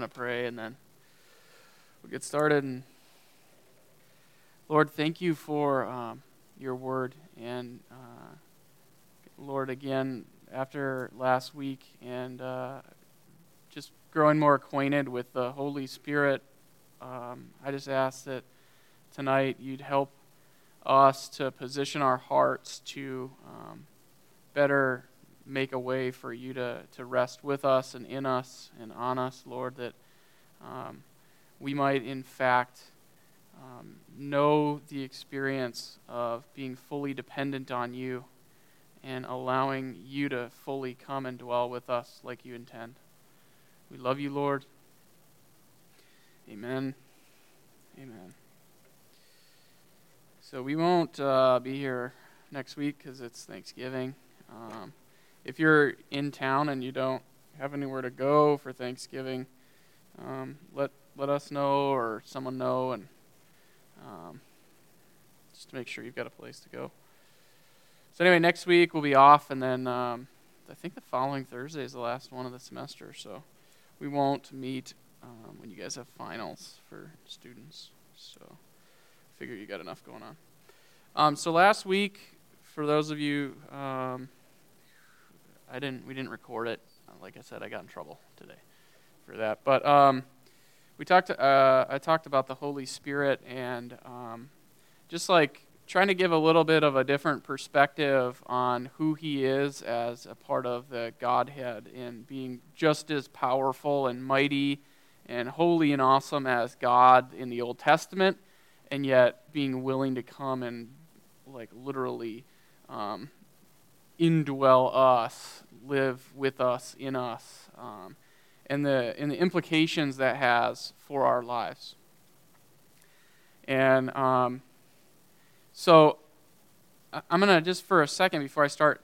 going to pray and then we'll get started. And Lord, thank you for um, your word. And uh, Lord, again, after last week and uh, just growing more acquainted with the Holy Spirit, um, I just ask that tonight you'd help us to position our hearts to um, better make a way for you to, to rest with us and in us and on us, Lord, that um, we might, in fact, um, know the experience of being fully dependent on you and allowing you to fully come and dwell with us like you intend. We love you, Lord. Amen. Amen. So we won't uh, be here next week because it's Thanksgiving. Um, if you're in town and you don't have anywhere to go for Thanksgiving, um, let let us know or someone know, and um, just to make sure you've got a place to go. So anyway, next week we'll be off, and then um, I think the following Thursday is the last one of the semester, so we won't meet um, when you guys have finals for students. So figure you got enough going on. Um, so last week, for those of you um, I didn't. We didn't record it. Like I said, I got in trouble today for that. But um, we talked. Uh, I talked about the Holy Spirit and um, just like trying to give a little bit of a different perspective on who He is as a part of the Godhead and being just as powerful and mighty and holy and awesome as God in the Old Testament, and yet being willing to come and like literally. Um, indwell us, live with us, in us, um, and, the, and the implications that has for our lives. And um, so I'm going to just for a second before I start.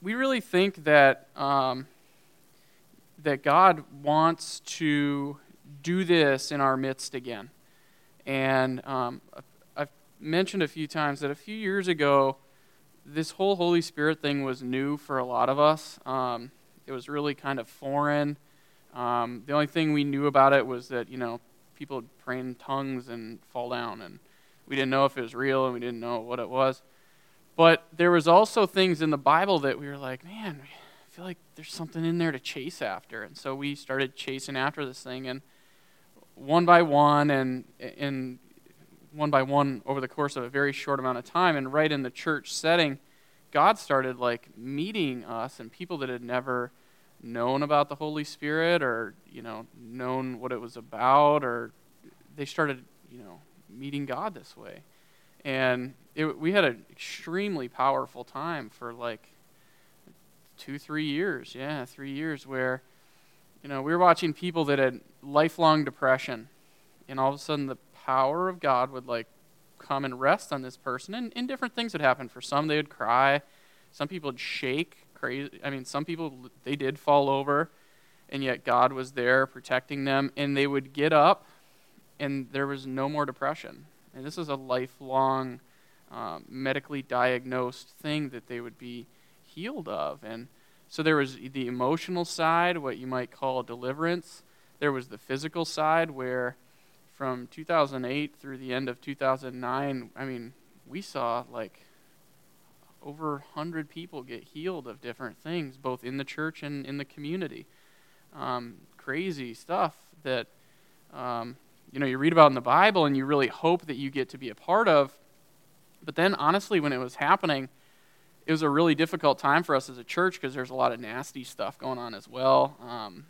We really think that um, that God wants to do this in our midst again. And um, I've mentioned a few times that a few years ago, this whole Holy Spirit thing was new for a lot of us. Um, it was really kind of foreign. Um, the only thing we knew about it was that, you know, people would pray in tongues and fall down, and we didn't know if it was real and we didn't know what it was. But there was also things in the Bible that we were like, man, I feel like there's something in there to chase after. And so we started chasing after this thing, and one by one, and, and one by one over the course of a very short amount of time. And right in the church setting, God started like meeting us and people that had never known about the Holy Spirit or, you know, known what it was about or they started, you know, meeting God this way. And it, we had an extremely powerful time for like two, three years. Yeah, three years where, you know, we were watching people that had lifelong depression. And all of a sudden, the power of God would like come and rest on this person, and, and different things would happen. For some, they would cry. Some people would shake. Crazy. I mean, some people they did fall over, and yet God was there protecting them, and they would get up, and there was no more depression. And this is a lifelong, um, medically diagnosed thing that they would be healed of. And so there was the emotional side, what you might call deliverance. There was the physical side, where from 2008 through the end of 2009, I mean, we saw like over 100 people get healed of different things, both in the church and in the community. Um, crazy stuff that, um, you know, you read about in the Bible and you really hope that you get to be a part of. But then, honestly, when it was happening, it was a really difficult time for us as a church because there's a lot of nasty stuff going on as well. Um,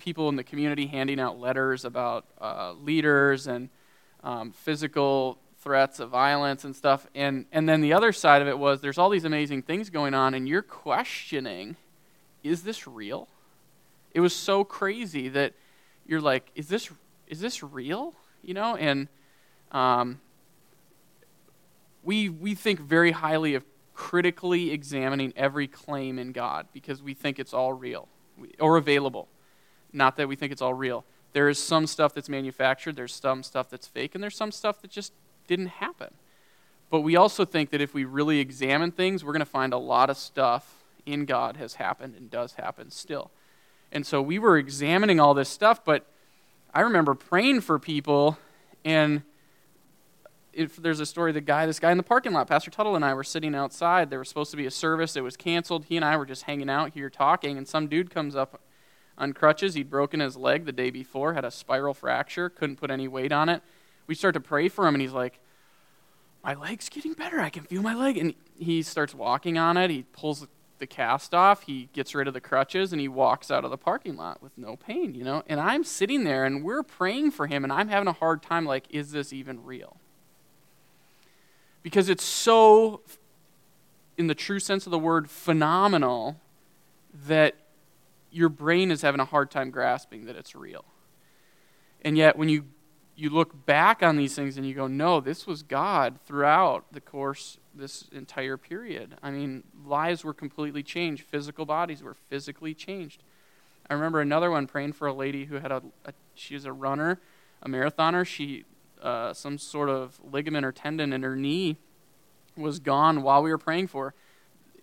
people in the community handing out letters about uh, leaders and um, physical threats of violence and stuff. And, and then the other side of it was there's all these amazing things going on, and you're questioning is this real? It was so crazy that you're like, is this, is this real? You know? And um, we, we think very highly of critically examining every claim in God because we think it's all real or available. Not that we think it's all real. There is some stuff that's manufactured, there's some stuff that's fake, and there's some stuff that just didn't happen. But we also think that if we really examine things, we're going to find a lot of stuff in God has happened and does happen still. And so we were examining all this stuff, but I remember praying for people, and if there's a story, the guy, this guy in the parking lot, Pastor Tuttle and I were sitting outside. There was supposed to be a service. It was canceled. He and I were just hanging out here talking, and some dude comes up on crutches. He'd broken his leg the day before, had a spiral fracture, couldn't put any weight on it. We start to pray for him, and he's like, My leg's getting better. I can feel my leg. And he starts walking on it. He pulls the cast off, he gets rid of the crutches, and he walks out of the parking lot with no pain, you know? And I'm sitting there and we're praying for him, and I'm having a hard time, like, is this even real? Because it's so, in the true sense of the word, phenomenal that your brain is having a hard time grasping that it's real. And yet, when you you look back on these things and you go, no, this was God throughout the course this entire period. I mean, lives were completely changed. Physical bodies were physically changed. I remember another one praying for a lady who had a, a she was a runner, a marathoner. She uh, some sort of ligament or tendon in her knee was gone while we were praying for. Her.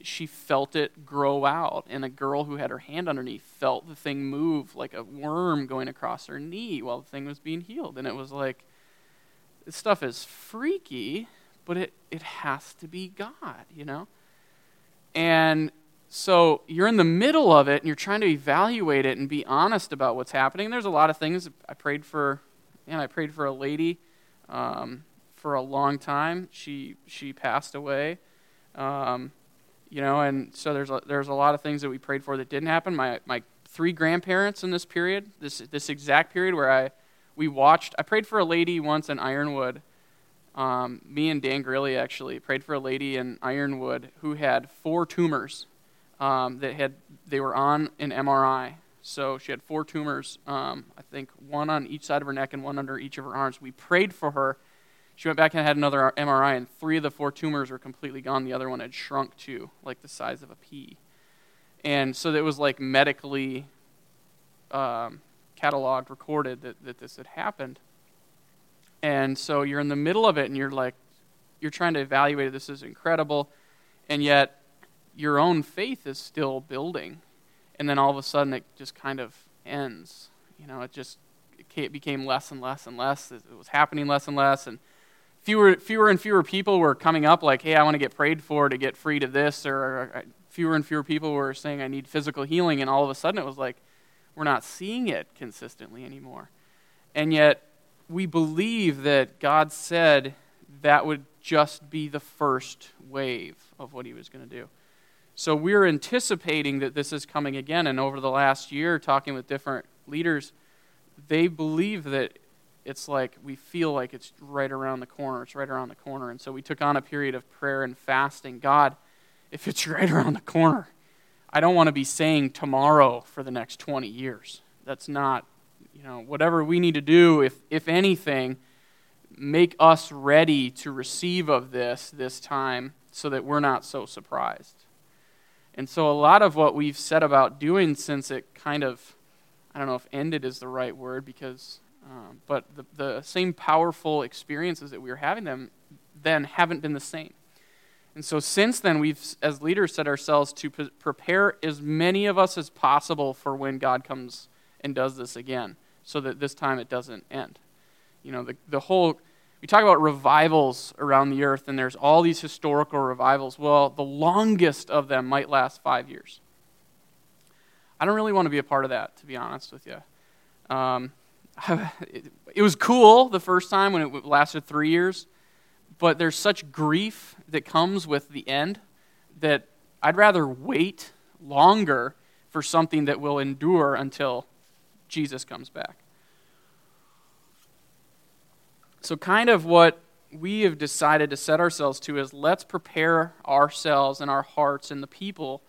She felt it grow out, and a girl who had her hand underneath felt the thing move like a worm going across her knee while the thing was being healed. And it was like, this stuff is freaky, but it, it has to be God, you know? And so you're in the middle of it and you're trying to evaluate it and be honest about what's happening. There's a lot of things. I prayed for, and I prayed for a lady um, for a long time. She she passed away, um, you know, and so there's a, there's a lot of things that we prayed for that didn't happen. My my three grandparents in this period, this this exact period where I we watched. I prayed for a lady once in Ironwood um, me and Dan Grilly actually prayed for a lady in Ironwood who had four tumors um, that had they were on an MRI. So she had four tumors. Um, I think one on each side of her neck and one under each of her arms. We prayed for her. She went back and had another MRI, and three of the four tumors were completely gone. The other one had shrunk to like the size of a pea. And so it was like medically um, cataloged, recorded that, that this had happened. And so you're in the middle of it and you're like, you're trying to evaluate this is incredible, and yet your own faith is still building. And then all of a sudden it just kind of ends. You know, it just it became less and less and less. It was happening less and less. And fewer, fewer and fewer people were coming up like, hey, I want to get prayed for to get free to this. Or fewer and fewer people were saying, I need physical healing. And all of a sudden it was like, we're not seeing it consistently anymore. And yet we believe that God said that would just be the first wave of what he was going to do. So we're anticipating that this is coming again. And over the last year, talking with different leaders, they believe that it's like we feel like it's right around the corner. It's right around the corner. And so we took on a period of prayer and fasting. God, if it's right around the corner, I don't want to be saying tomorrow for the next 20 years. That's not you know, whatever we need to do, if, if anything, make us ready to receive of this this time so that we're not so surprised. And so, a lot of what we've said about doing since it kind of, I don't know if ended is the right word, because, um, but the, the same powerful experiences that we were having them then haven't been the same. And so, since then, we've, as leaders, set ourselves to prepare as many of us as possible for when God comes and does this again so that this time it doesn't end. You know, the, the whole, we talk about revivals around the earth, and there's all these historical revivals. Well, the longest of them might last five years. I don't really want to be a part of that, to be honest with you. Um, it, was cool the first time when it lasted three years, but there's such grief that comes with the end that I'd rather wait longer for something that will endure until Jesus comes back. So, kind of what we have decided to set ourselves to is let's prepare ourselves and our hearts and the people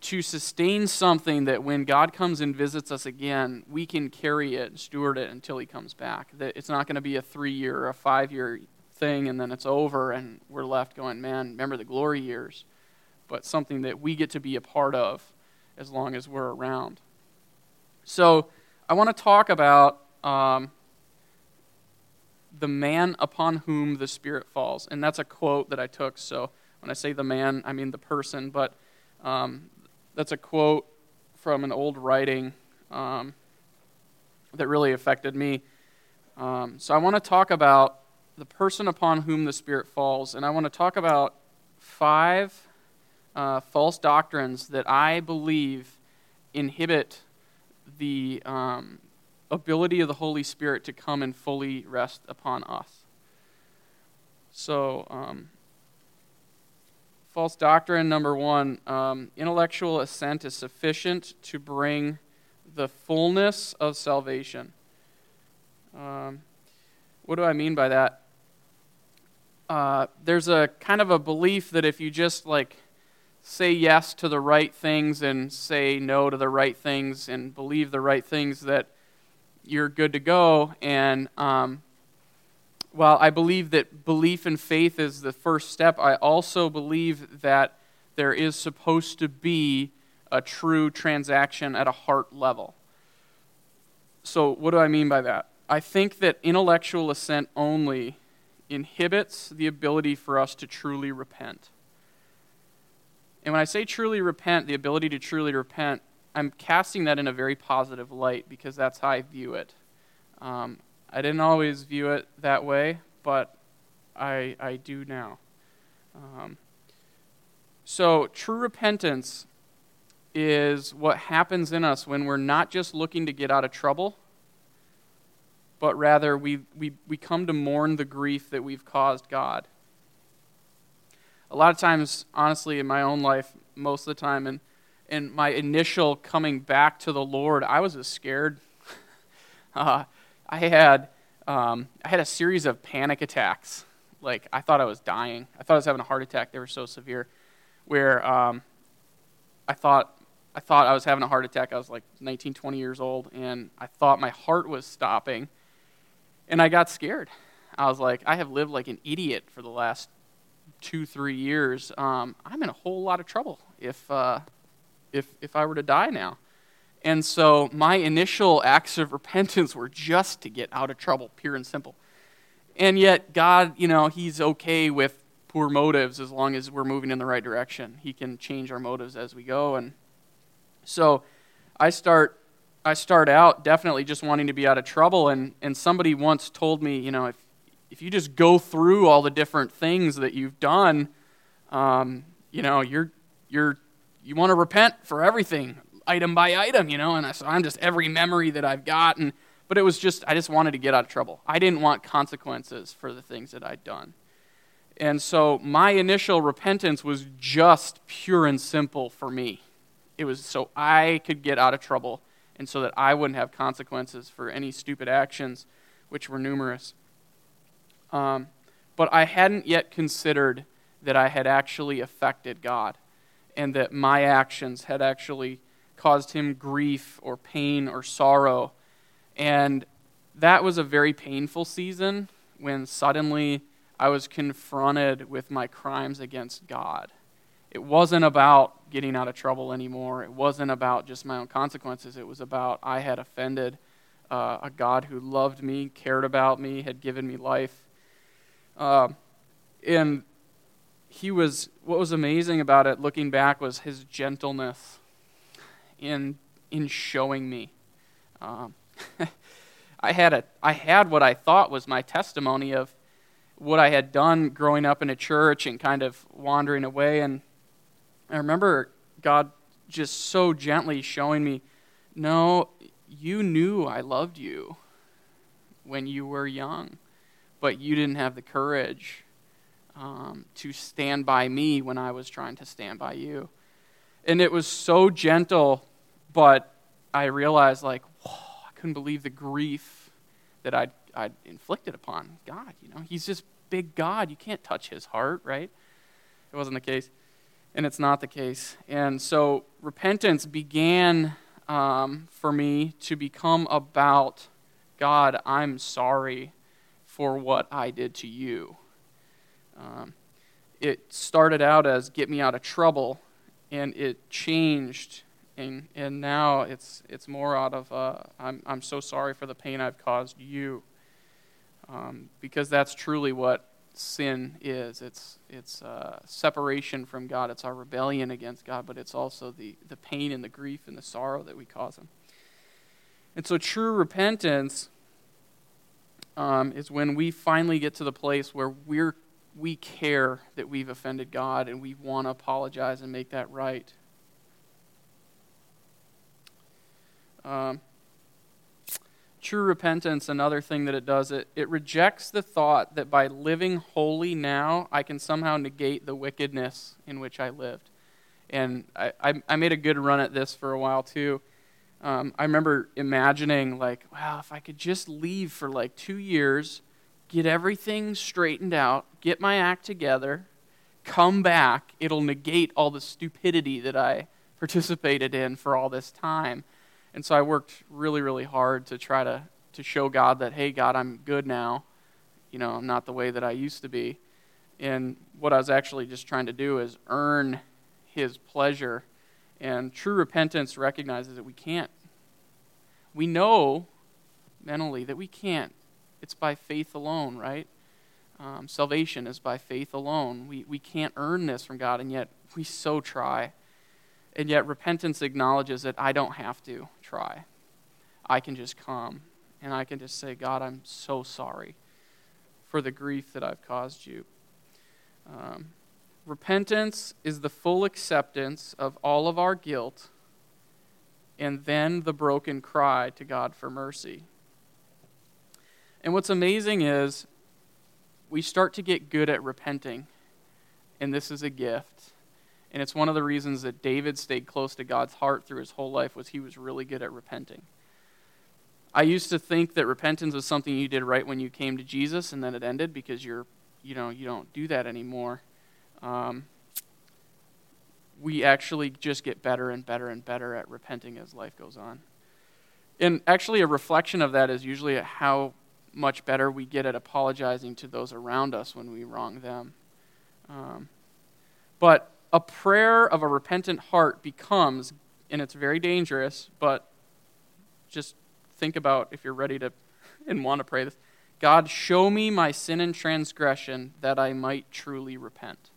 to sustain something that when God comes and visits us again, we can carry it and steward it until He comes back. That it's not going to be a three year or a five year thing and then it's over and we're left going, man, remember the glory years. But something that we get to be a part of as long as we're around. So, I want to talk about um, the man upon whom the Spirit falls. And that's a quote that I took. So when I say the man, I mean the person. But um, that's a quote from an old writing um, that really affected me. Um, so I want to talk about the person upon whom the Spirit falls, and I want to talk about five uh, false doctrines that I believe inhibit the um, ability of the Holy Spirit to come and fully rest upon us. So, um, false doctrine number one um, intellectual assent is sufficient to bring the fullness of salvation. Um, what do I mean by that? Uh, there's a kind of a belief that if you just like say yes to the right things and say no to the right things and believe the right things, that you're good to go. And um, while I believe that belief and faith is the first step, I also believe that there is supposed to be a true transaction at a heart level. So, what do I mean by that? I think that intellectual assent only inhibits the ability for us to truly repent. And when I say truly repent, the ability to truly repent, I'm casting that in a very positive light because that's how I view it. Um, I didn't always view it that way, but I, I do now. Um, so, true repentance is what happens in us when we're not just looking to get out of trouble, but rather we, we, we come to mourn the grief that we've caused God. A lot of times, honestly, in my own life, most of the time, and in my initial coming back to the Lord, I was as scared. uh, I had um, I had a series of panic attacks. Like I thought I was dying. I thought I was having a heart attack. They were so severe, where um, I thought I thought I was having a heart attack. I was like 19, 20 years old, and I thought my heart was stopping, and I got scared. I was like, I have lived like an idiot for the last two, three years. Um, I'm in a whole lot of trouble if uh, if if I were to die now. And so my initial acts of repentance were just to get out of trouble, pure and simple. And yet, God, you know, He's okay with poor motives as long as we're moving in the right direction. He can change our motives as we go. And so I start. I start out definitely just wanting to be out of trouble, and, and somebody once told me, you know, if, if you just go through all the different things that you've done, um, you know, you're, you're, you want to repent for everything item by item, you know, and I, so I'm just every memory that I've gotten. But it was just, I just wanted to get out of trouble. I didn't want consequences for the things that I'd done. And so my initial repentance was just pure and simple for me. It was so I could get out of trouble and so that I wouldn't have consequences for any stupid actions, which were numerous. Um, but I hadn't yet considered that I had actually affected God and that my actions had actually caused him grief or pain or sorrow. And that was a very painful season when suddenly I was confronted with my crimes against God. It wasn't about getting out of trouble anymore. It wasn't about just my own consequences. It was about I had offended uh, a God who loved me, cared about me, had given me life. Uh, and he was, what was amazing about it looking back was his gentleness in in showing me. Um, I had a I had what I thought was my testimony of what I had done growing up in a church and kind of wandering away. And I remember God just so gently showing me, no, you knew I loved you when you were young, but you didn't have the courage um, to stand by me when I was trying to stand by you. And it was so gentle, but I realized, like, whoa, I couldn't believe the grief that I'd, I'd inflicted upon God. You know, He's just big God. You can't touch His heart, right? It wasn't the case. And it's not the case. And so repentance began um, for me to become about God, I'm sorry for what I did to you. Um, it started out as get me out of trouble, and it changed and and now it's it's more out of uh, I'm I'm so sorry for the pain I've caused you, um, because that's truly what sin is. It's it's uh, separation from God. It's our rebellion against God, but it's also the the pain and the grief and the sorrow that we cause Him. And so true repentance um, is when we finally get to the place where we're, we care that we've offended God and we want to apologize and make that right. Um, true repentance, another thing that it does, it, it rejects the thought that by living holy now, I can somehow negate the wickedness in which I lived. And I, I, I made a good run at this for a while too. Um, I remember imagining, like, wow, if I could just leave for like two years, get everything straightened out, get my act together, come back, it'll negate all the stupidity that I participated in for all this time. And so I worked really, really hard to try to, to show God that, hey, God, I'm good now. You know, I'm not the way that I used to be. And what I was actually just trying to do is earn His pleasure and true repentance recognizes that we can't. We know mentally that we can't. It's by faith alone, right? Um, salvation is by faith alone. We, we can't earn this from God, and yet we so try. And yet repentance acknowledges that I don't have to try. I can just come and I can just say, God, I'm so sorry for the grief that I've caused you. Um, Repentance is the full acceptance of all of our guilt and then the broken cry to God for mercy. And what's amazing is we start to get good at repenting, and this is a gift. And it's one of the reasons that David stayed close to God's heart through his whole life was he was really good at repenting. I used to think that repentance was something you did right when you came to Jesus and then it ended because you're you know you don't do that anymore um, we actually just get better and better and better at repenting as life goes on. And actually, a reflection of that is usually how much better we get at apologizing to those around us when we wrong them. Um, but a prayer of a repentant heart becomes, and it's very dangerous, but just think about if you're ready to and want to pray this God, show me my sin and transgression that I might truly repent.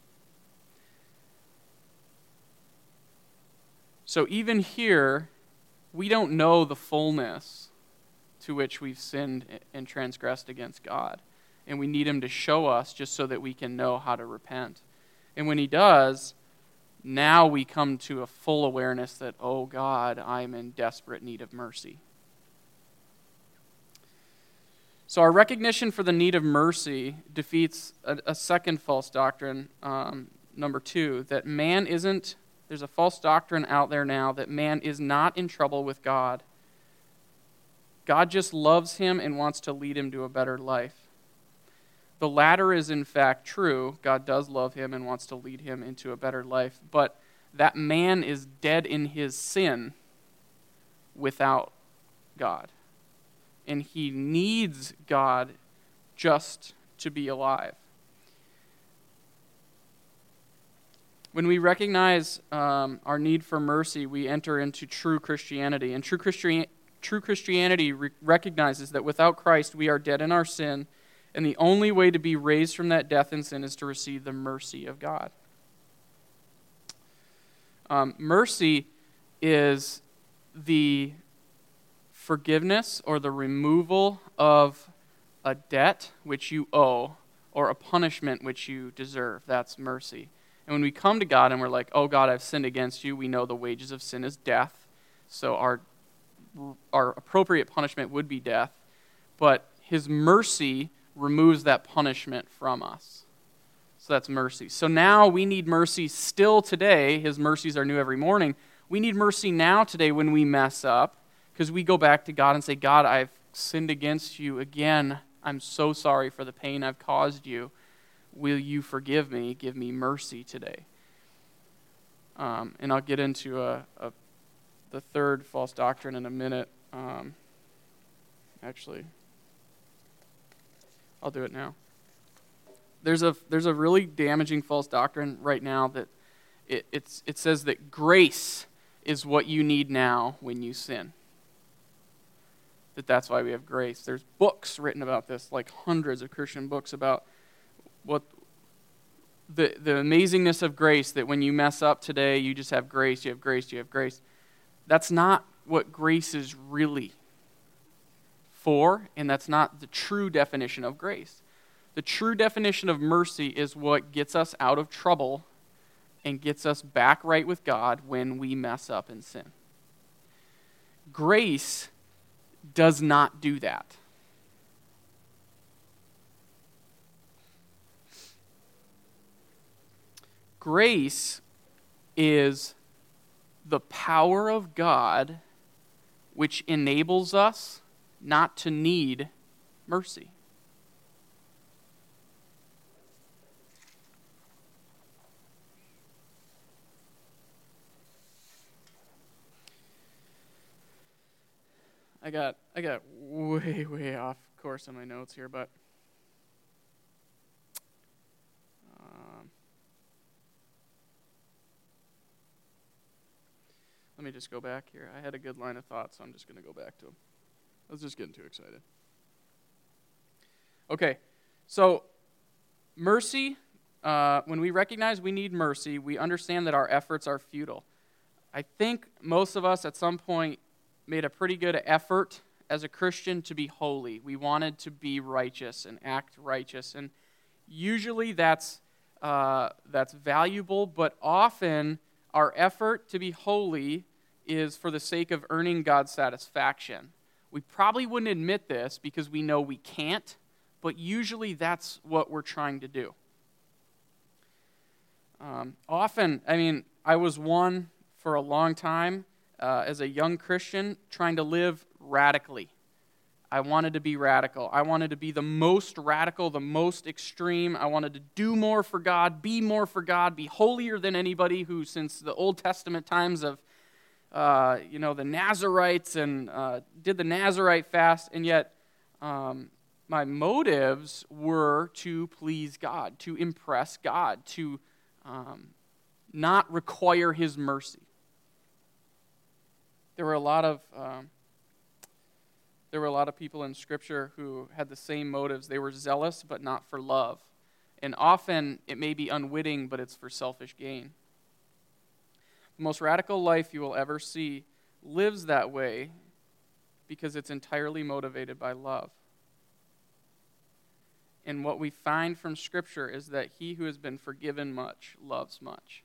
So even here, we don't know the fullness to which we've sinned and transgressed against God. And we need Him to show us just so that we can know how to repent. And when He does, now we come to a full awareness that, oh God, I'm in desperate need of mercy. So, our recognition for the need of mercy defeats a, a second false doctrine, um, number two, that man isn't there's a false doctrine out there now that man is not in trouble with God. God just loves him and wants to lead him to a better life. The latter is, in fact, true. God does love him and wants to lead him into a better life. But that man is dead in his sin without God. And he needs God just to be alive. When we recognize um, our need for mercy, we enter into true Christianity. And true, Christi- true Christianity re- recognizes that without Christ, we are dead in our sin, and the only way to be raised from that death and sin is to receive the mercy of God. Um, mercy is the forgiveness or the removal of a debt which you owe or a punishment which you deserve. That's mercy. And when we come to God and we're like, oh God, I've sinned against you, we know the wages of sin is death. So our, our appropriate punishment would be death. But his mercy removes that punishment from us. So that's mercy. So now we need mercy still today. His mercies are new every morning. We need mercy now today when we mess up because we go back to God and say, God, I've sinned against you again. I'm so sorry for the pain I've caused you. Will you forgive me? Give me mercy today. Um, and I'll get into a, a, the third false doctrine in a minute. Um, actually, I'll do it now. There's a, there's a really damaging false doctrine right now that it, it's, it says that grace is what you need now when you sin. That that's why we have grace. There's books written about this, like hundreds of Christian books about what the, the amazingness of grace that when you mess up today, you just have grace, you have grace, you have grace. That's not what grace is really. For, and that's not the true definition of grace. The true definition of mercy is what gets us out of trouble and gets us back right with God when we mess up and sin. Grace does not do that. Grace is the power of God which enables us not to need mercy. I got I got way way off course on my notes here, but um, let me just go back here. I had a good line of thought, so I'm just going to go back to them. I was just getting too excited. Okay, so mercy. Uh, when we recognize we need mercy, we understand that our efforts are futile. I think most of us at some point made a pretty good effort as a Christian to be holy. We wanted to be righteous and act righteous. And usually that's, uh, that's valuable, but often our effort to be holy is for the sake of earning God's satisfaction. We probably wouldn't admit this because we know we can't, but usually that's what we're trying to do. Um, often, I mean, I was one for a long time uh, as a young Christian trying to live radically. I wanted to be radical. I wanted to be the most radical, the most extreme. I wanted to do more for God, be more for God, be holier than anybody who, since the Old Testament times of, uh, you know, the Nazarites and uh, did the Nazarite fast, and yet um, my motives were to please God, to impress God, to um, not require His mercy there were a lot of um, there were a lot of people in Scripture who had the same motives. They were zealous, but not for love, and often it may be unwitting, but it's for selfish gain. Most radical life you will ever see lives that way because it's entirely motivated by love. And what we find from Scripture is that he who has been forgiven much loves much.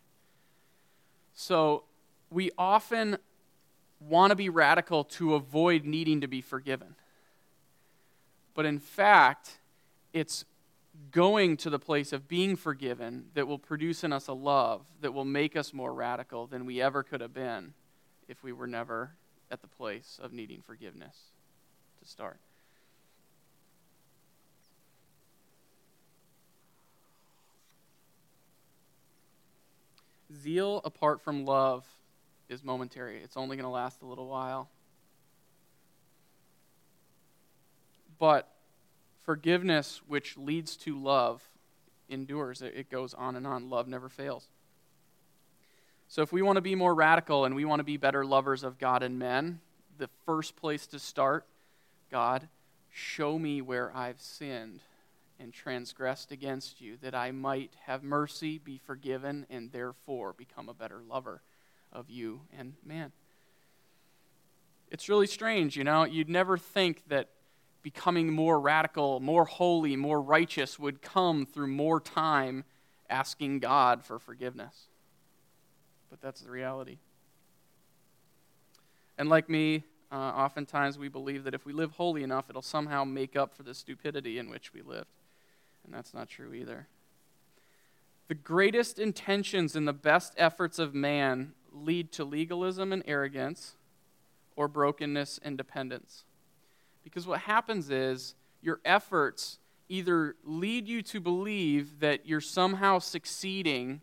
So we often want to be radical to avoid needing to be forgiven. But in fact, it's going to the place of being forgiven that will produce in us a love that will make us more radical than we ever could have been if we were never at the place of needing forgiveness to start. Zeal apart from love is momentary, it's only going to last a little while. But forgiveness, which leads to love, endures. It goes on and on. Love never fails. So, if we want to be more radical and we want to be better lovers of God and men, the first place to start, God, show me where I've sinned and transgressed against you, that I might have mercy, be forgiven, and therefore become a better lover of you and man. It's really strange, you know? You'd never think that becoming more radical, more holy, more righteous would come through more time asking God for forgiveness. But that's the reality. And like me, uh, oftentimes we believe that if we live holy enough, it'll somehow make up for the stupidity in which we lived. And that's not true either. The greatest intentions and the best efforts of man lead to legalism and arrogance or brokenness and dependence. Because what happens is your efforts either lead you to believe that you're somehow succeeding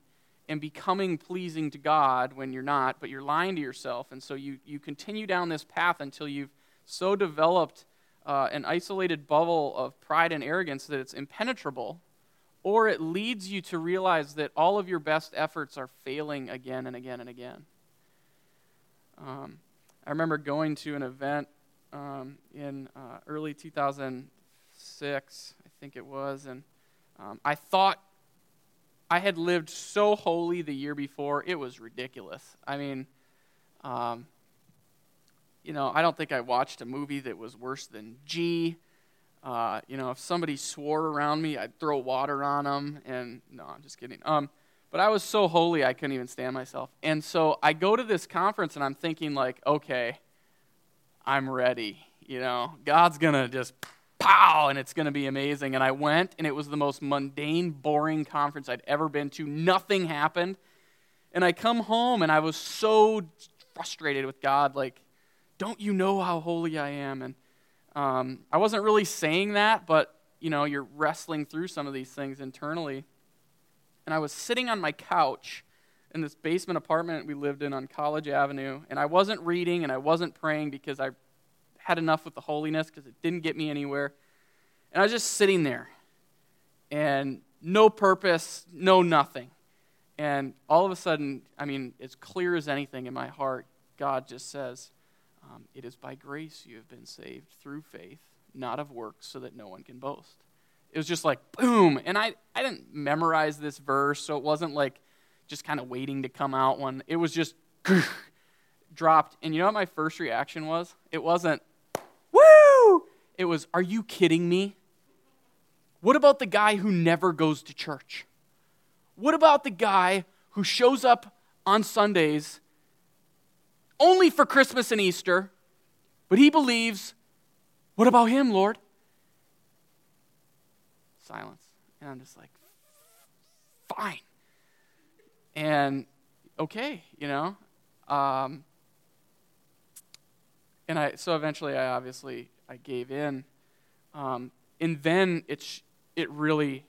and becoming pleasing to God when you're not, but you're lying to yourself. And so you, you continue down this path until you've so developed uh, an isolated bubble of pride and arrogance that it's impenetrable. Or it leads you to realize that all of your best efforts are failing again and again and again. Um, I remember going to an event um, in uh, early 2006, I think it was, and um, I thought I had lived so holy the year before, it was ridiculous. I mean, um, you know, I don't think I watched a movie that was worse than G. Uh, you know, if somebody swore around me, I'd throw water on them. And no, I'm just kidding. Um, but I was so holy, I couldn't even stand myself. And so I go to this conference and I'm thinking, like, okay, I'm ready. You know, God's going to just pow, and it's going to be amazing. And I went, and it was the most mundane, boring conference I'd ever been to. Nothing happened. And I come home, and I was so frustrated with God, like, don't you know how holy I am? And um, I wasn't really saying that, but, you know, you're wrestling through some of these things internally. And I was sitting on my couch in this basement apartment we lived in on College Avenue, and I wasn't reading and I wasn't praying because I had enough with the holiness because it didn't get me anywhere. And I was just sitting there and no purpose, no nothing. And all of a sudden, I mean, as clear as anything in my heart, God just says, um, It is by grace you have been saved through faith, not of works, so that no one can boast. It was just like, boom. And I, I didn't memorize this verse, so it wasn't like just kind of waiting to come out one. It was just dropped. And you know what my first reaction was? It wasn't, Woo! It was, Are you kidding me? What about the guy who never goes to church? What about the guy who shows up on Sundays only for Christmas and Easter, but he believes, What about him, Lord? Silence. And I'm just like, Fine. And okay, you know. Um, and I so eventually I obviously I gave in, um, and then it it really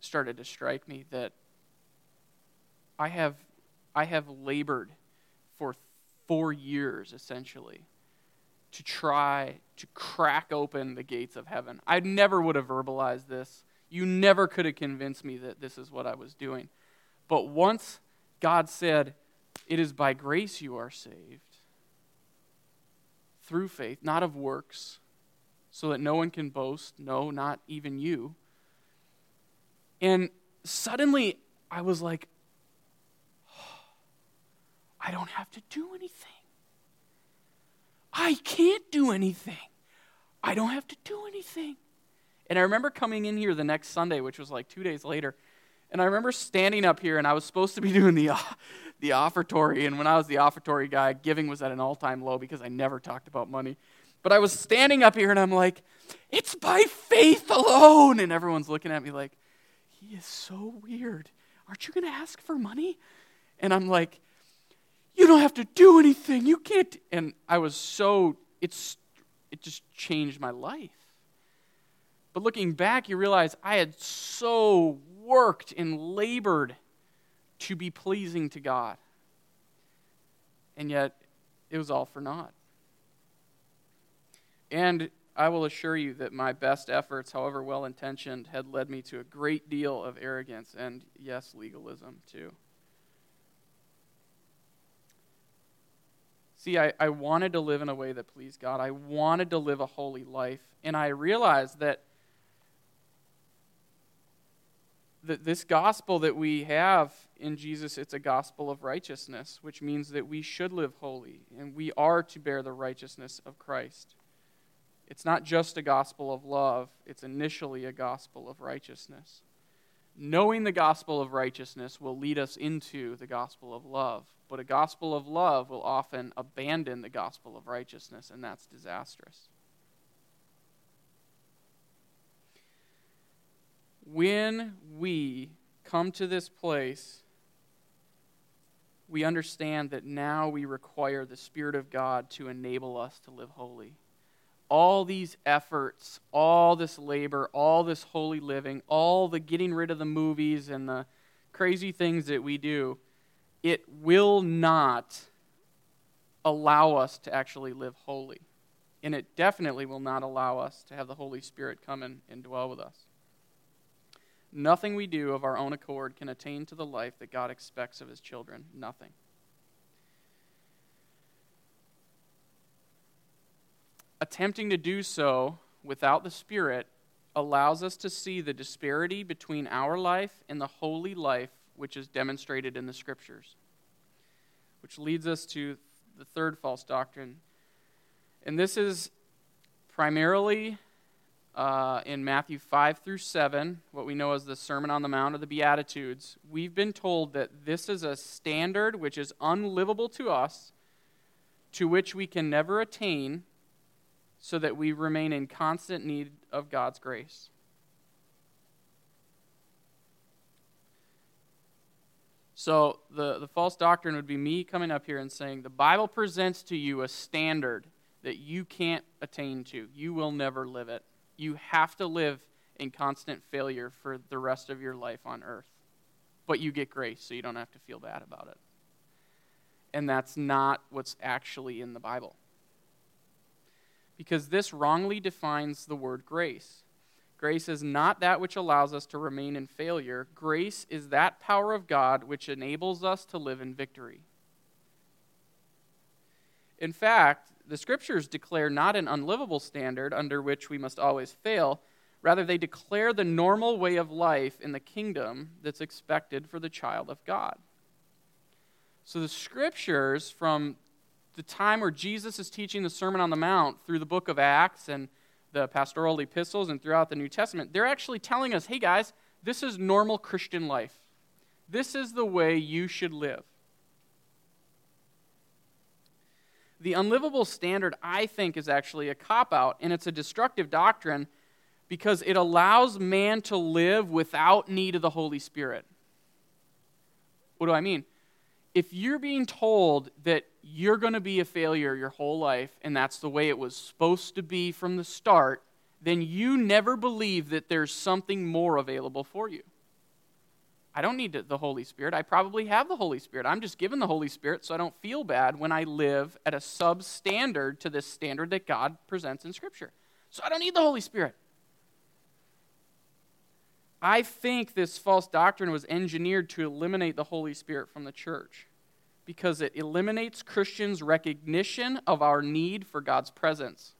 started to strike me that I have I have labored for four years essentially to try to crack open the gates of heaven. I never would have verbalized this. You never could have convinced me that this is what I was doing. But once God said, It is by grace you are saved, through faith, not of works, so that no one can boast, no, not even you. And suddenly I was like, oh, I don't have to do anything. I can't do anything. I don't have to do anything. And I remember coming in here the next Sunday, which was like two days later, and I remember standing up here, and I was supposed to be doing the, uh, the offertory. And when I was the offertory guy, giving was at an all time low because I never talked about money. But I was standing up here and I'm like, it's by faith alone. And everyone's looking at me like, he is so weird. Aren't you going to ask for money? And I'm like, you don't have to do anything. You can't. And I was so, it's, it just changed my life. But looking back, you realize I had so worked and labored to be pleasing to God. And yet, it was all for naught. And I will assure you that my best efforts, however well intentioned, had led me to a great deal of arrogance and, yes, legalism too. See, I, I wanted to live in a way that pleased God. I wanted to live a holy life. And I realized that that this gospel that we have in Jesus, it's a gospel of righteousness, which means that we should live holy and we are to bear the righteousness of Christ. It's not just a gospel of love, it's initially a gospel of righteousness. Knowing the gospel of righteousness will lead us into the gospel of love, but a gospel of love will often abandon the gospel of righteousness, and that's disastrous. When we come to this place, we understand that now we require the Spirit of God to enable us to live holy. All these efforts, all this labor, all this holy living, all the getting rid of the movies and the crazy things that we do, it will not allow us to actually live holy. And it definitely will not allow us to have the Holy Spirit come and, and dwell with us. Nothing we do of our own accord can attain to the life that God expects of his children. Nothing. Attempting to do so without the Spirit allows us to see the disparity between our life and the holy life which is demonstrated in the Scriptures. Which leads us to the third false doctrine And this is primarily uh, in Matthew 5 through 7, what we know as the Sermon on the Mount or the Beatitudes. We've been told that this is a standard which is unlivable to us, to which we can never attain, so that we remain in constant need of God's grace. So the, the false doctrine would be me coming up here and saying the Bible presents to you a standard that you can't attain to. You will never live it. You have to live in constant failure for the rest of your life on earth. But you get grace, so you don't have to feel bad about it. And that's not what's actually in the Bible. Because this wrongly defines the word grace. Grace is not that which allows us to remain in failure. Grace is that power of God which enables us to live in victory. In fact, the scriptures declare not an unlivable standard under which we must always fail. Rather, they declare the normal way of life in the kingdom that's expected for the child of God. So the scriptures, from the time where Jesus is teaching the Sermon on the Mount through the book of Acts and the pastoral epistles and throughout the New Testament, they're actually telling us hey, guys, this is normal Christian life. This is the way you should live. The unlivable standard, I think, is actually a cop out, and it's a destructive doctrine because it allows man to live without need of the Holy Spirit. What do I mean? If you're being told that you're going to be a failure your whole life, and that's the way it was supposed to be from the start, then you never believe that there's something more available for you. I don't need the Holy Spirit. I probably have the Holy Spirit. I'm just given the Holy Spirit so I don't feel bad when I live at a substandard to this standard that God presents in Scripture. So I don't need the Holy Spirit. I think this false doctrine was engineered to eliminate the Holy Spirit from the church because it eliminates Christians' recognition of our need for God's presence.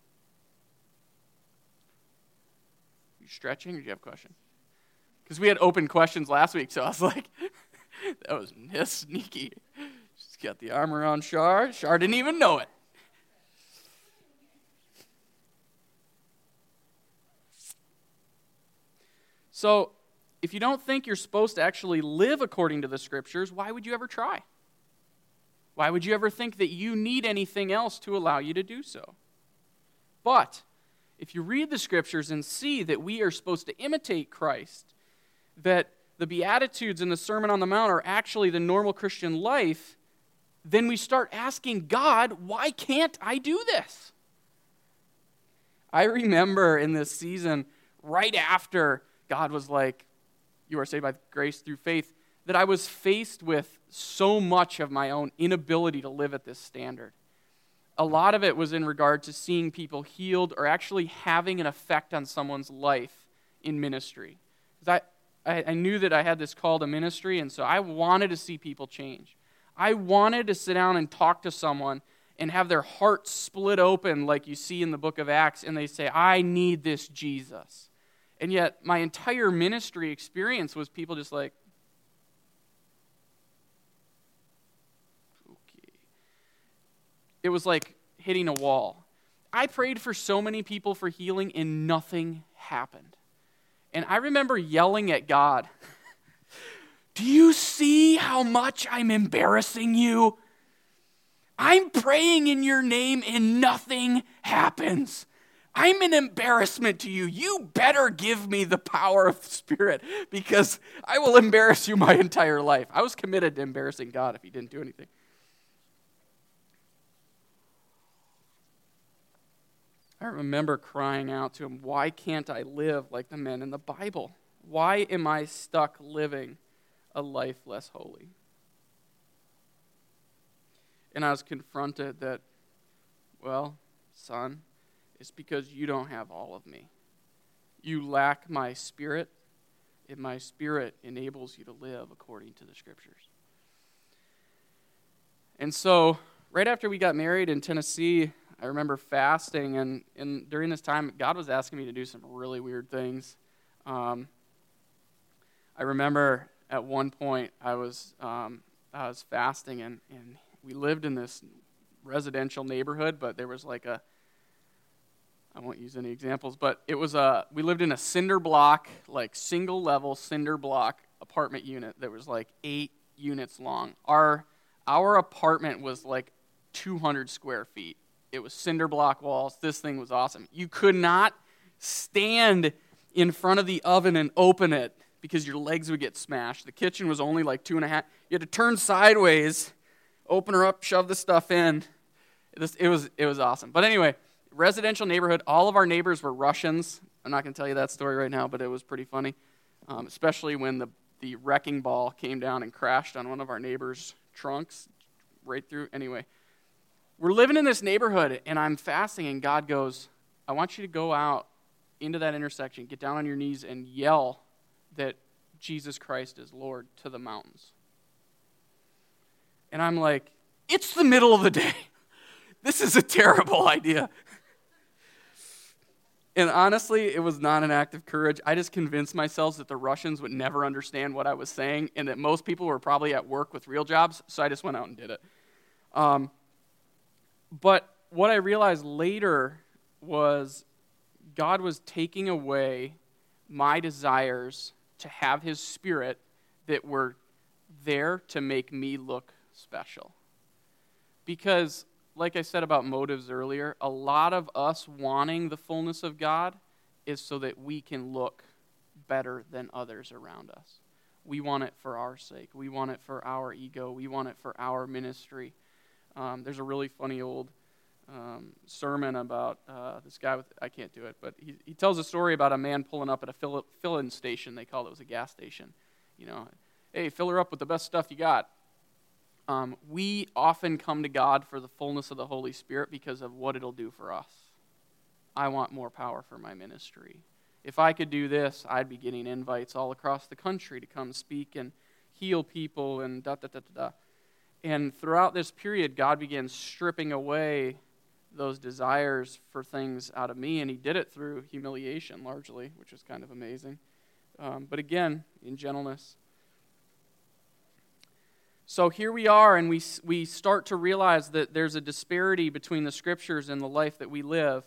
You stretching or do you have a question? Because we had open questions last week, so I was like, that was sneaky. She's got the armor on Shar. Shar didn't even know it. So, if you don't think you're supposed to actually live according to the scriptures, why would you ever try? Why would you ever think that you need anything else to allow you to do so? But if you read the scriptures and see that we are supposed to imitate Christ, that the Beatitudes and the Sermon on the Mount are actually the normal Christian life, then we start asking God, why can't I do this? I remember in this season, right after God was like, You are saved by grace through faith, that I was faced with so much of my own inability to live at this standard. A lot of it was in regard to seeing people healed or actually having an effect on someone's life in ministry. I, I knew that I had this call to ministry, and so I wanted to see people change. I wanted to sit down and talk to someone and have their heart split open, like you see in the book of Acts, and they say, I need this Jesus. And yet, my entire ministry experience was people just like, it was like hitting a wall. I prayed for so many people for healing and nothing happened. And I remember yelling at God, Do you see how much I'm embarrassing you? I'm praying in your name and nothing happens. I'm an embarrassment to you. You better give me the power of the Spirit because I will embarrass you my entire life. I was committed to embarrassing God if he didn't do anything. I remember crying out to him, Why can't I live like the men in the Bible? Why am I stuck living a life less holy? And I was confronted that, well, son, it's because you don't have all of me. You lack my spirit, and my spirit enables you to live according to the scriptures. And so, right after we got married in Tennessee, I remember fasting, and, and during this time, God was asking me to do some really weird things. Um, I remember at one point I was um, I was fasting, and, and we lived in this residential neighborhood, but there was like a I won't use any examples, but it was a, we lived in a cinder block, like single level cinder block apartment unit that was like eight units long. Our, our apartment was like 200 square feet. It was cinder block walls. This thing was awesome. You could not stand in front of the oven and open it because your legs would get smashed. The kitchen was only like two and a half. You had to turn sideways, open her up, shove the stuff in. It was, it was awesome. But anyway, residential neighborhood. All of our neighbors were Russians. I'm not going to tell you that story right now, but it was pretty funny, um, especially when the, the wrecking ball came down and crashed on one of our neighbors' trunks right through. Anyway, we're living in this neighborhood, and I'm fasting, and God goes, I want you to go out into that intersection, get down on your knees, and yell that Jesus Christ is Lord to the mountains. And I'm like, it's the middle of the day. This is a terrible idea. And honestly, it was not an act of courage. I just convinced myself that the Russians would never understand what I was saying and that most people were probably at work with real jobs, so I just went out and did it. Um, but what I realized later was God was taking away my desires to have His Spirit that were there to make me look special. Because like I said about motives earlier, a lot of us wanting the fullness of God is so that we can look better than others around us. We want it for our sake. We want it for our ego. We want it for our ministry. Um, there's a really funny old um, sermon about uh, this guy with, I can't do it, but he, he tells a story about a man pulling up at a fill, fill-in station. They called it, it was a gas station. You know, hey, fill her up with the best stuff you got um, we often come to God for the fullness of the Holy Spirit because of what it'll do for us. I want more power for my ministry. If I could do this, I'd be getting invites all across the country to come speak and heal people and da da da da da. And throughout this period, God began stripping away those desires for things out of me, and He did it through humiliation largely, which was kind of amazing. Um, but again, in gentleness. So here we are, and we, we start to realize that there's a disparity between the scriptures and the life that we live.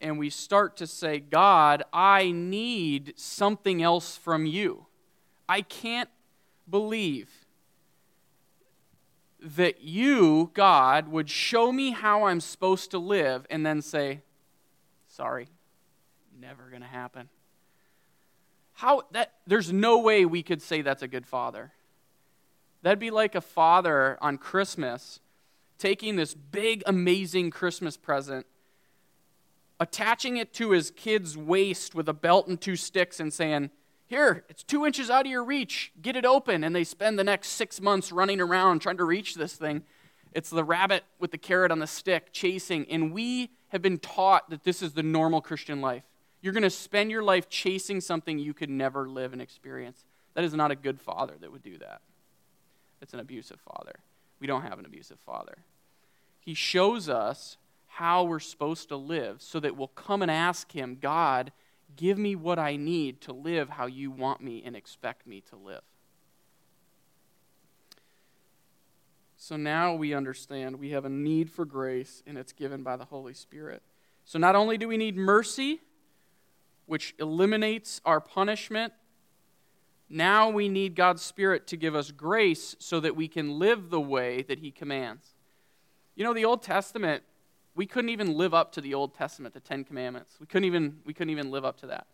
And we start to say, God, I need something else from you. I can't believe that you, God, would show me how I'm supposed to live and then say, sorry, never going to happen. How that there's no way we could say that's a good father. That'd be like a father on Christmas taking this big, amazing Christmas present, attaching it to his kid's waist with a belt and two sticks, and saying, Here, it's two inches out of your reach, get it open. And they spend the next six months running around trying to reach this thing. It's the rabbit with the carrot on the stick chasing. And we have been taught that this is the normal Christian life. You're going to spend your life chasing something you could never live and experience. That is not a good father that would do that. It's an abusive father. We don't have an abusive father. He shows us how we're supposed to live so that we'll come and ask Him, God, give me what I need to live how you want me and expect me to live. So now we understand we have a need for grace, and it's given by the Holy Spirit. So not only do we need mercy, which eliminates our punishment now we need God's Spirit to give us grace so that we can live the way that He commands. You know, the Old Testament, we couldn't even live up to the Old Testament, the Ten Commandments. We couldn't even, we couldn't even live up to that.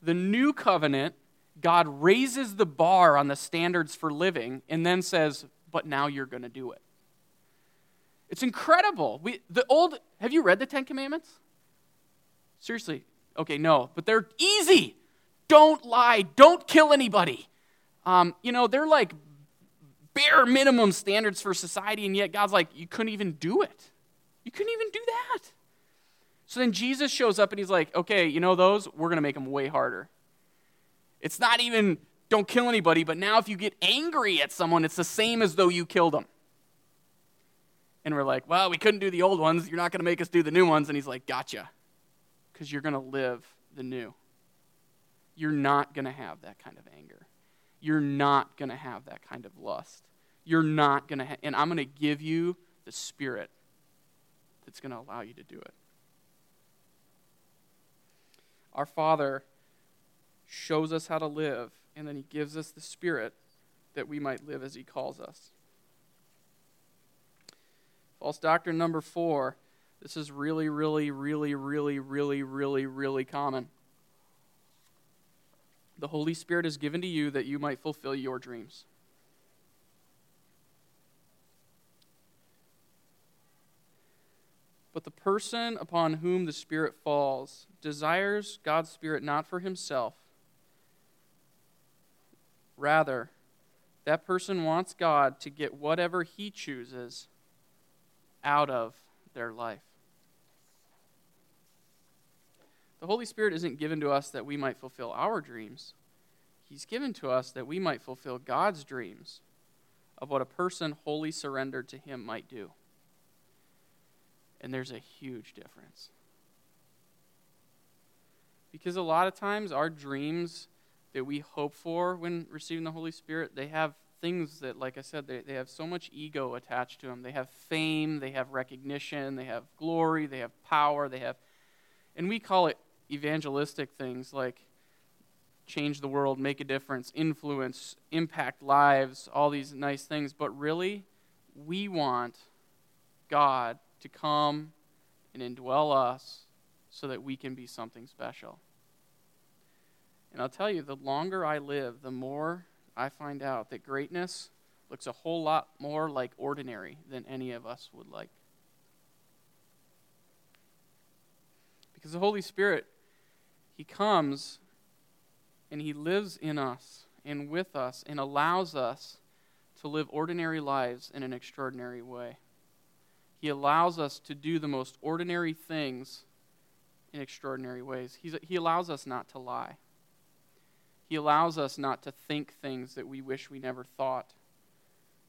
The New Covenant, God raises the bar on the standards for living and then says, but now you're going to do it. It's incredible. We, the old, have you read the Ten Commandments? Seriously. Okay, no, but they're easy don't lie, don't kill anybody. Um, you know, they're like bare minimum standards for society, and yet God's like, you couldn't even do it. You couldn't even do that. So then Jesus shows up and he's like, okay, you know those? We're going to make them way harder. It's not even don't kill anybody, but now if you get angry at someone, it's the same as though you killed them. And we're like, well, we couldn't do the old ones. You're not going to make us do the new ones. And he's like, gotcha. Because you're going to live the new you're not going to have that kind of anger. You're not going to have that kind of lust. You're not going to, ha- and I'm going to give you the Spirit that's going to allow you to do it. our Father shows us how to live, and then He gives us the Spirit that we might live as He calls us. False doctrine number four. This is really, really, really, really, really, really, really common. The Holy Spirit is given to you that you might fulfill your dreams. But the person upon whom the Spirit falls desires God's Spirit not for himself. Rather, that person wants God to get whatever he chooses out of their life. The Holy Spirit isn't given to us that we might fulfill our dreams. He's given to us that we might fulfill God's dreams of what a person wholly surrendered to Him might do. And there's a huge difference. Because a lot of times our dreams that we hope for when receiving the Holy Spirit, they have things that, like I said, they, they have so much ego attached to them. They have fame, they have recognition, they have glory, they have power, they have, and we call it evangelistic things like change the world, make a difference, influence, impact lives, all these nice things. But really, we want God to come and indwell us so that we can be something special. And I'll tell you, the longer I live, the more I find out that greatness looks a whole lot more like ordinary than any of us would like. Because the Holy Spirit, He comes and He lives in us and with us and allows us to live ordinary lives in an extraordinary way. He allows us to do the most ordinary things in extraordinary ways. He's, he allows us not to lie. He allows us not to think things that we wish we never thought.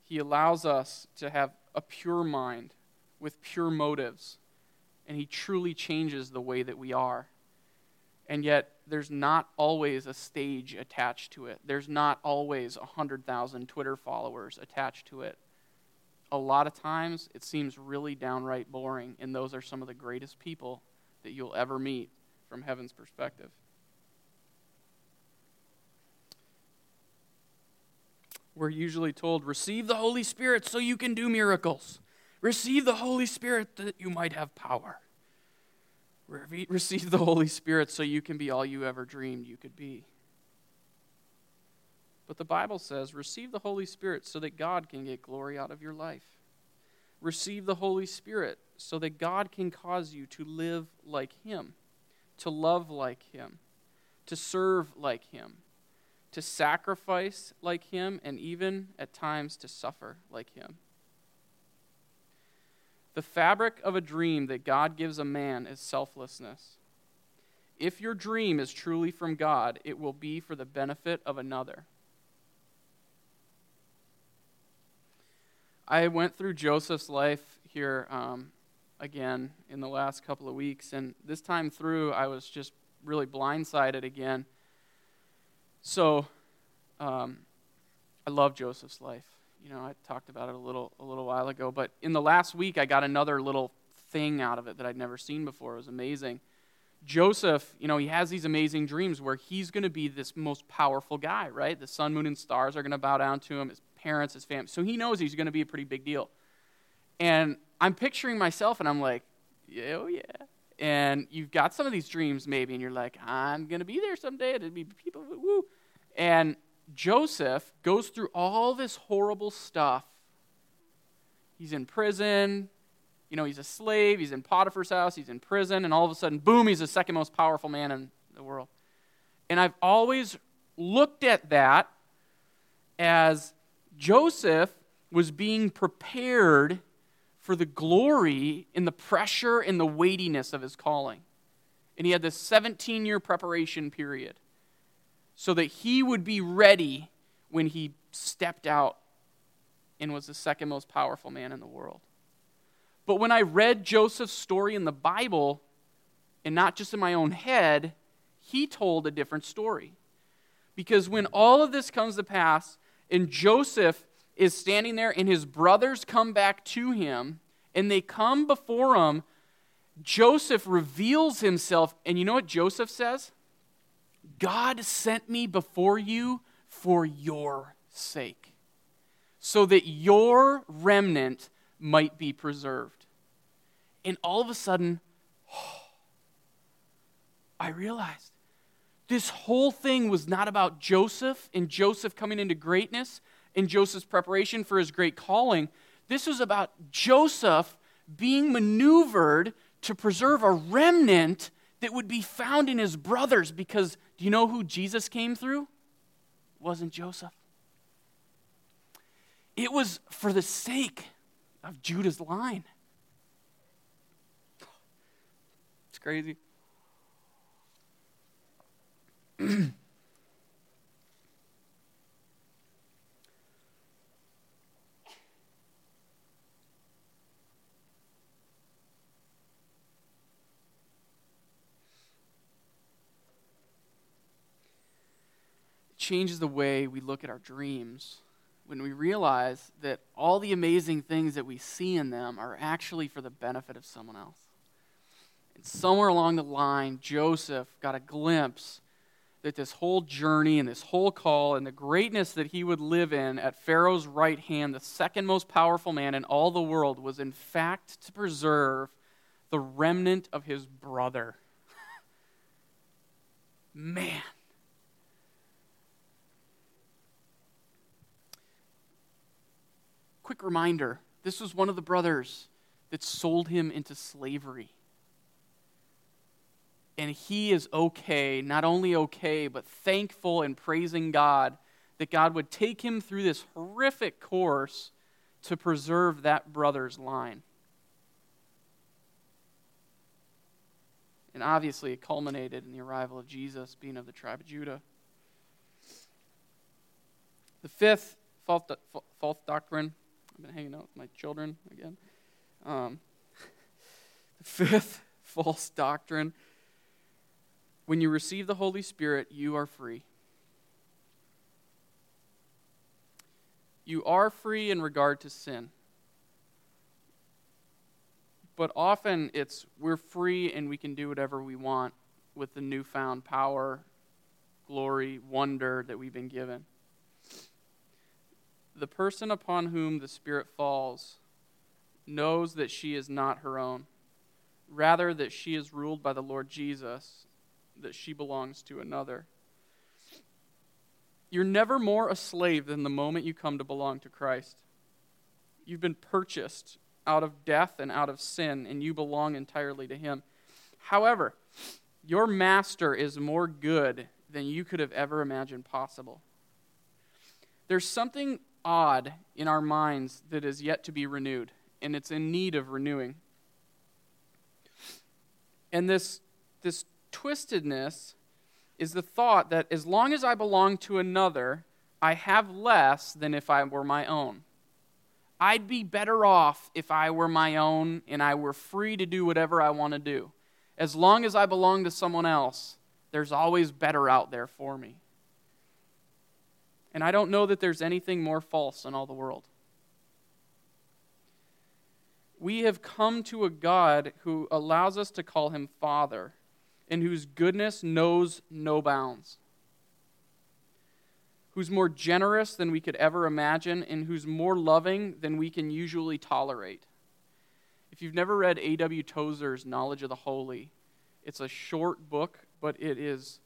He allows us to have a pure mind with pure motives. And He truly changes the way that we are. And yet, there's not always a stage attached to it. There's not always 100,000 Twitter followers attached to it. A lot of times, it seems really downright boring, and those are some of the greatest people that you'll ever meet from heaven's perspective. we're usually told, receive the Holy Spirit so you can do miracles. Receive the Holy Spirit that you might have power. Receive the Holy Spirit so you can be all you ever dreamed you could be. But the Bible says, receive the Holy Spirit so that God can get glory out of your life. Receive the Holy Spirit so that God can cause you to live like Him, to love like Him, to serve like Him, to sacrifice like him, and even at times to suffer like him. The fabric of a dream that God gives a man is selflessness. If your dream is truly from God, it will be for the benefit of another. I went through Joseph's life here um, again in the last couple of weeks, and this time through, I was just really blindsided again so, um, I love Joseph's life. You know, I talked about it a little a little while ago, but in the last week, I got another little thing out of it that I'd never seen before. It was amazing. Joseph, you know, he has these amazing dreams where he's going to be this most powerful guy, right? The sun, moon, and stars are going to bow down to him, his parents, his family. So he knows he's going to be a pretty big deal. And I'm picturing myself, and I'm like, yeah, oh yeah. And you've got some of these dreams maybe, and you're like, I'm going to be there someday. It'd be people, woo. And Joseph goes through all this horrible stuff. He's in prison. You know, he's a slave. He's in Potiphar's house. He's in prison. And all of a sudden, boom, he's the second most powerful man in the world. And I've always looked at that as Joseph was being prepared for the glory and the pressure and the weightiness of his calling. And he had this 17 year preparation period so that he would be ready when he stepped out and was the second most powerful man in the world. But when I read Joseph's story in the Bible, and not just in my own head, he told a different story. Because when all of this comes to pass, and Joseph is standing there, and his brothers come back to him, and they come before him, Joseph reveals himself, and you know what Joseph says? God sent me before you for your sake, so that your remnant might be preserved. And all of a sudden, oh, I realized this whole thing was not about Joseph and Joseph coming into greatness and Joseph's preparation for his great calling. This was about Joseph being maneuvered to preserve a remnant that would be found in his brothers because do you know who Jesus came through? It wasn't Joseph. It was for the sake of Judah's line. It's crazy. Changes the way we look at our dreams when we realize that all the amazing things that we see in them are actually for the benefit of someone else. And somewhere along the line, Joseph got a glimpse that this whole journey and this whole call and the greatness that he would live in at Pharaoh's right hand, the second most powerful man in all the world, was in fact to preserve the remnant of his brother. Man. Quick reminder this was one of the brothers that sold him into slavery. And he is okay, not only okay, but thankful and praising God that God would take him through this horrific course to preserve that brother's line. And obviously, it culminated in the arrival of Jesus, being of the tribe of Judah. The fifth false, false doctrine I've been hanging out with my children again. Um, the fifth false doctrine when you receive the Holy Spirit, you are free. You are free in regard to sin. But often it's we're free and we can do whatever we want with the newfound power, glory, wonder that we've been given the person upon whom the Spirit falls knows that she is not her own, rather, that she is ruled by the Lord Jesus, that she belongs to another. You're never more a slave than the moment you come to belong to Christ. You've been purchased out of death and out of sin, and you belong entirely to Him. However, your master is more good than you could have ever imagined possible. There's something odd in our minds that is yet to be renewed, and it's in need of renewing. And this, this twistedness is the thought that as long as I belong to another, I have less than if I were my own. I'd be better off if I were my own and I were free to do whatever I want to do. As long as I belong to someone else, there's always better out there for me. And I don't know that there's anything more false in all the world. We have come to a God who allows us to call him Father and whose goodness knows no bounds, who's more generous than we could ever imagine, and who's more loving than we can usually tolerate. If you've never read A.W. Tozer's Knowledge of the Holy, it's a short book, but it is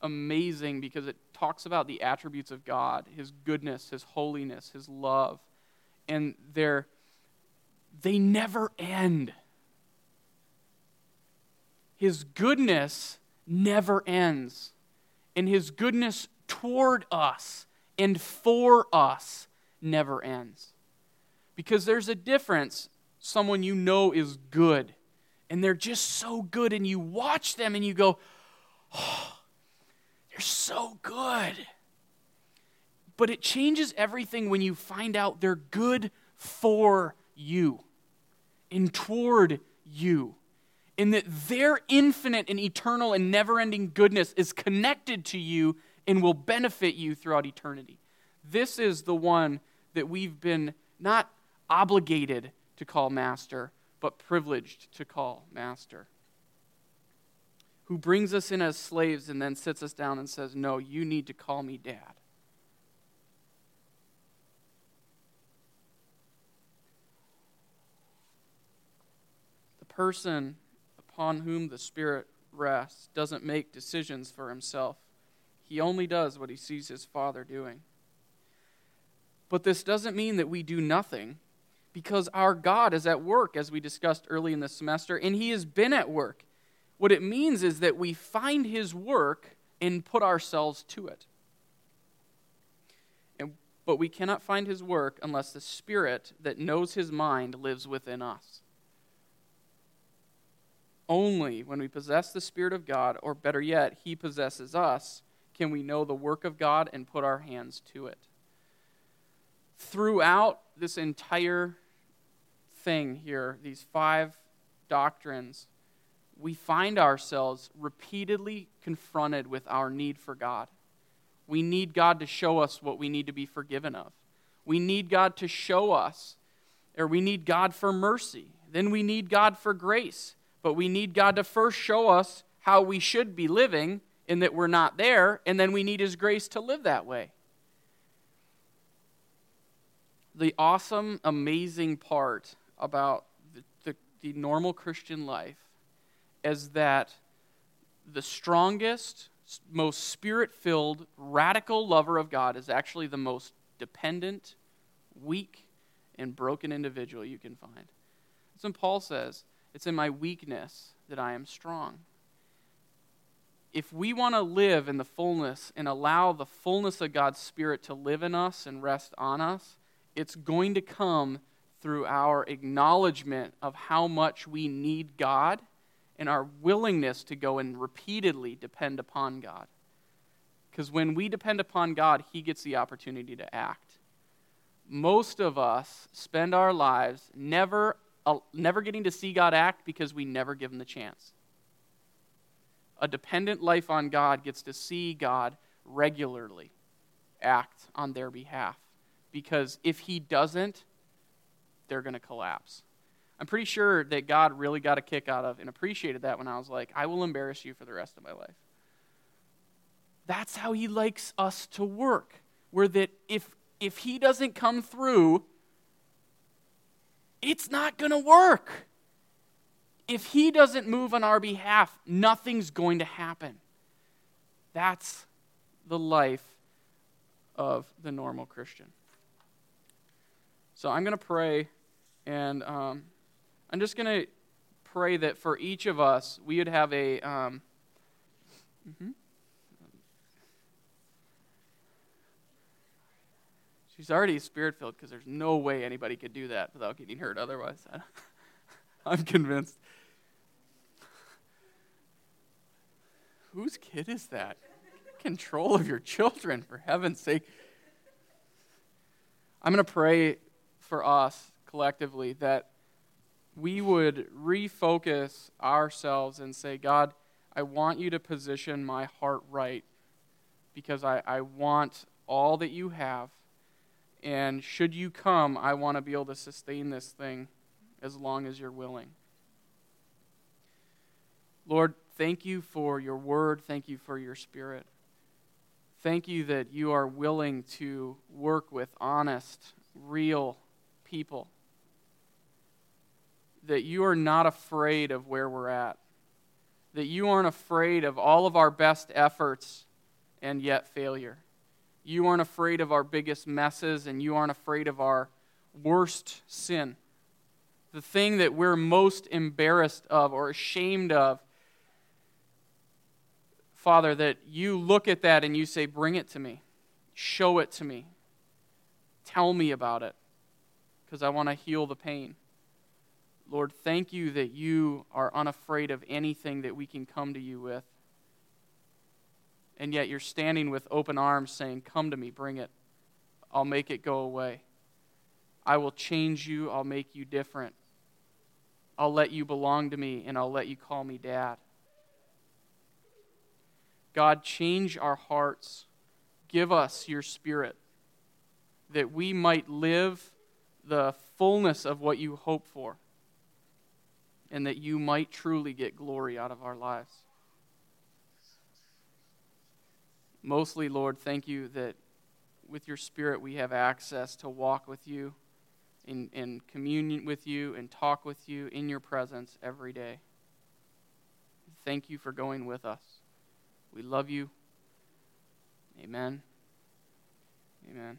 amazing because it talks about the attributes of God, his goodness, his holiness, his love, and they're they never end. His goodness never ends. And his goodness toward us and for us never ends. Because there's a difference. Someone you know is good, and they're just so good, and you watch them and you go, oh, you're so good. But it changes everything when you find out they're good for you and toward you. And that their infinite and eternal and never ending goodness is connected to you and will benefit you throughout eternity. This is the one that we've been not obligated to call master, but privileged to call master. Who brings us in as slaves and then sits us down and says, No, you need to call me dad. The person upon whom the Spirit rests doesn't make decisions for himself. He only does what he sees his Father doing. But this doesn't mean that we do nothing because our God is at work, as we discussed early in the semester, and He has been at work. What it means is that we find His work and put ourselves to it. And, but we cannot find His work unless the Spirit that knows His mind lives within us. Only when we possess the Spirit of God, or better yet, He possesses us, can we know the work of God and put our hands to it throughout this entire thing here, these five doctrines, we find ourselves repeatedly confronted with our need for God. We need God to show us what we need to be forgiven of. We need God to show us, or we need God for mercy. Then we need God for grace. But we need God to first show us how we should be living and that we're not there, and then we need His grace to live that way the awesome, amazing part about the, the, the normal Christian life is that the strongest, most spirit filled, radical lover of God is actually the most dependent, weak, and broken individual you can find. That's when Paul says, It's in my weakness that I am strong. If we want to live in the fullness and allow the fullness of God's Spirit to live in us and rest on us, it's going to come through our acknowledgement of how much we need God and our willingness to go and repeatedly depend upon God. Because when we depend upon God, He gets the opportunity to act. Most of us spend our lives never, never getting to see God act because we never give Him the chance. A dependent life on God gets to see God regularly act on their behalf because if he doesn't, they're going to collapse. I'm pretty sure that God really got a kick out of and appreciated that when I was like, I will embarrass you for the rest of my life. That's how he likes us to work. Where that if if he doesn't come through, it's not going to work. If he doesn't move on our behalf, nothing's going to happen. That's the life of the normal Christian. So I'm going to pray, and um, I'm just going to pray that for each of us, we would have a. Um, mm-hmm. She's already spirit filled because there's no way anybody could do that without getting hurt otherwise. I'm convinced. Whose kid is that? Control of your children, for heaven's sake. I'm going to pray for us collectively that we would refocus ourselves and say, God, I want you to position my heart right because I, I want all that you have. And should you come, I want to be able to sustain this thing as long as you're willing. Lord, thank you for your word. Thank you for your spirit. Thank you that you are willing to work with honest, real people. That you are not afraid of where we're at. That you aren't afraid of all of our best efforts and yet failure. You aren't afraid of our biggest messes and you aren't afraid of our worst sin. The thing that we're most embarrassed of or ashamed of. Father, that you look at that and you say, Bring it to me. Show it to me. Tell me about it because I want to heal the pain. Lord, thank you that you are unafraid of anything that we can come to you with. And yet you're standing with open arms saying, Come to me, bring it. I'll make it go away. I will change you, I'll make you different. I'll let you belong to me, and I'll let you call me dad. God, change our hearts. Give us your spirit that we might live the fullness of what you hope for. and that you might truly get glory out of our lives. Mostly, Lord, thank you that with your Spirit we have access to walk with you, in, in communion with you, and talk with you in your presence every day. Thank you for going with us. We love you. Amen. Amen.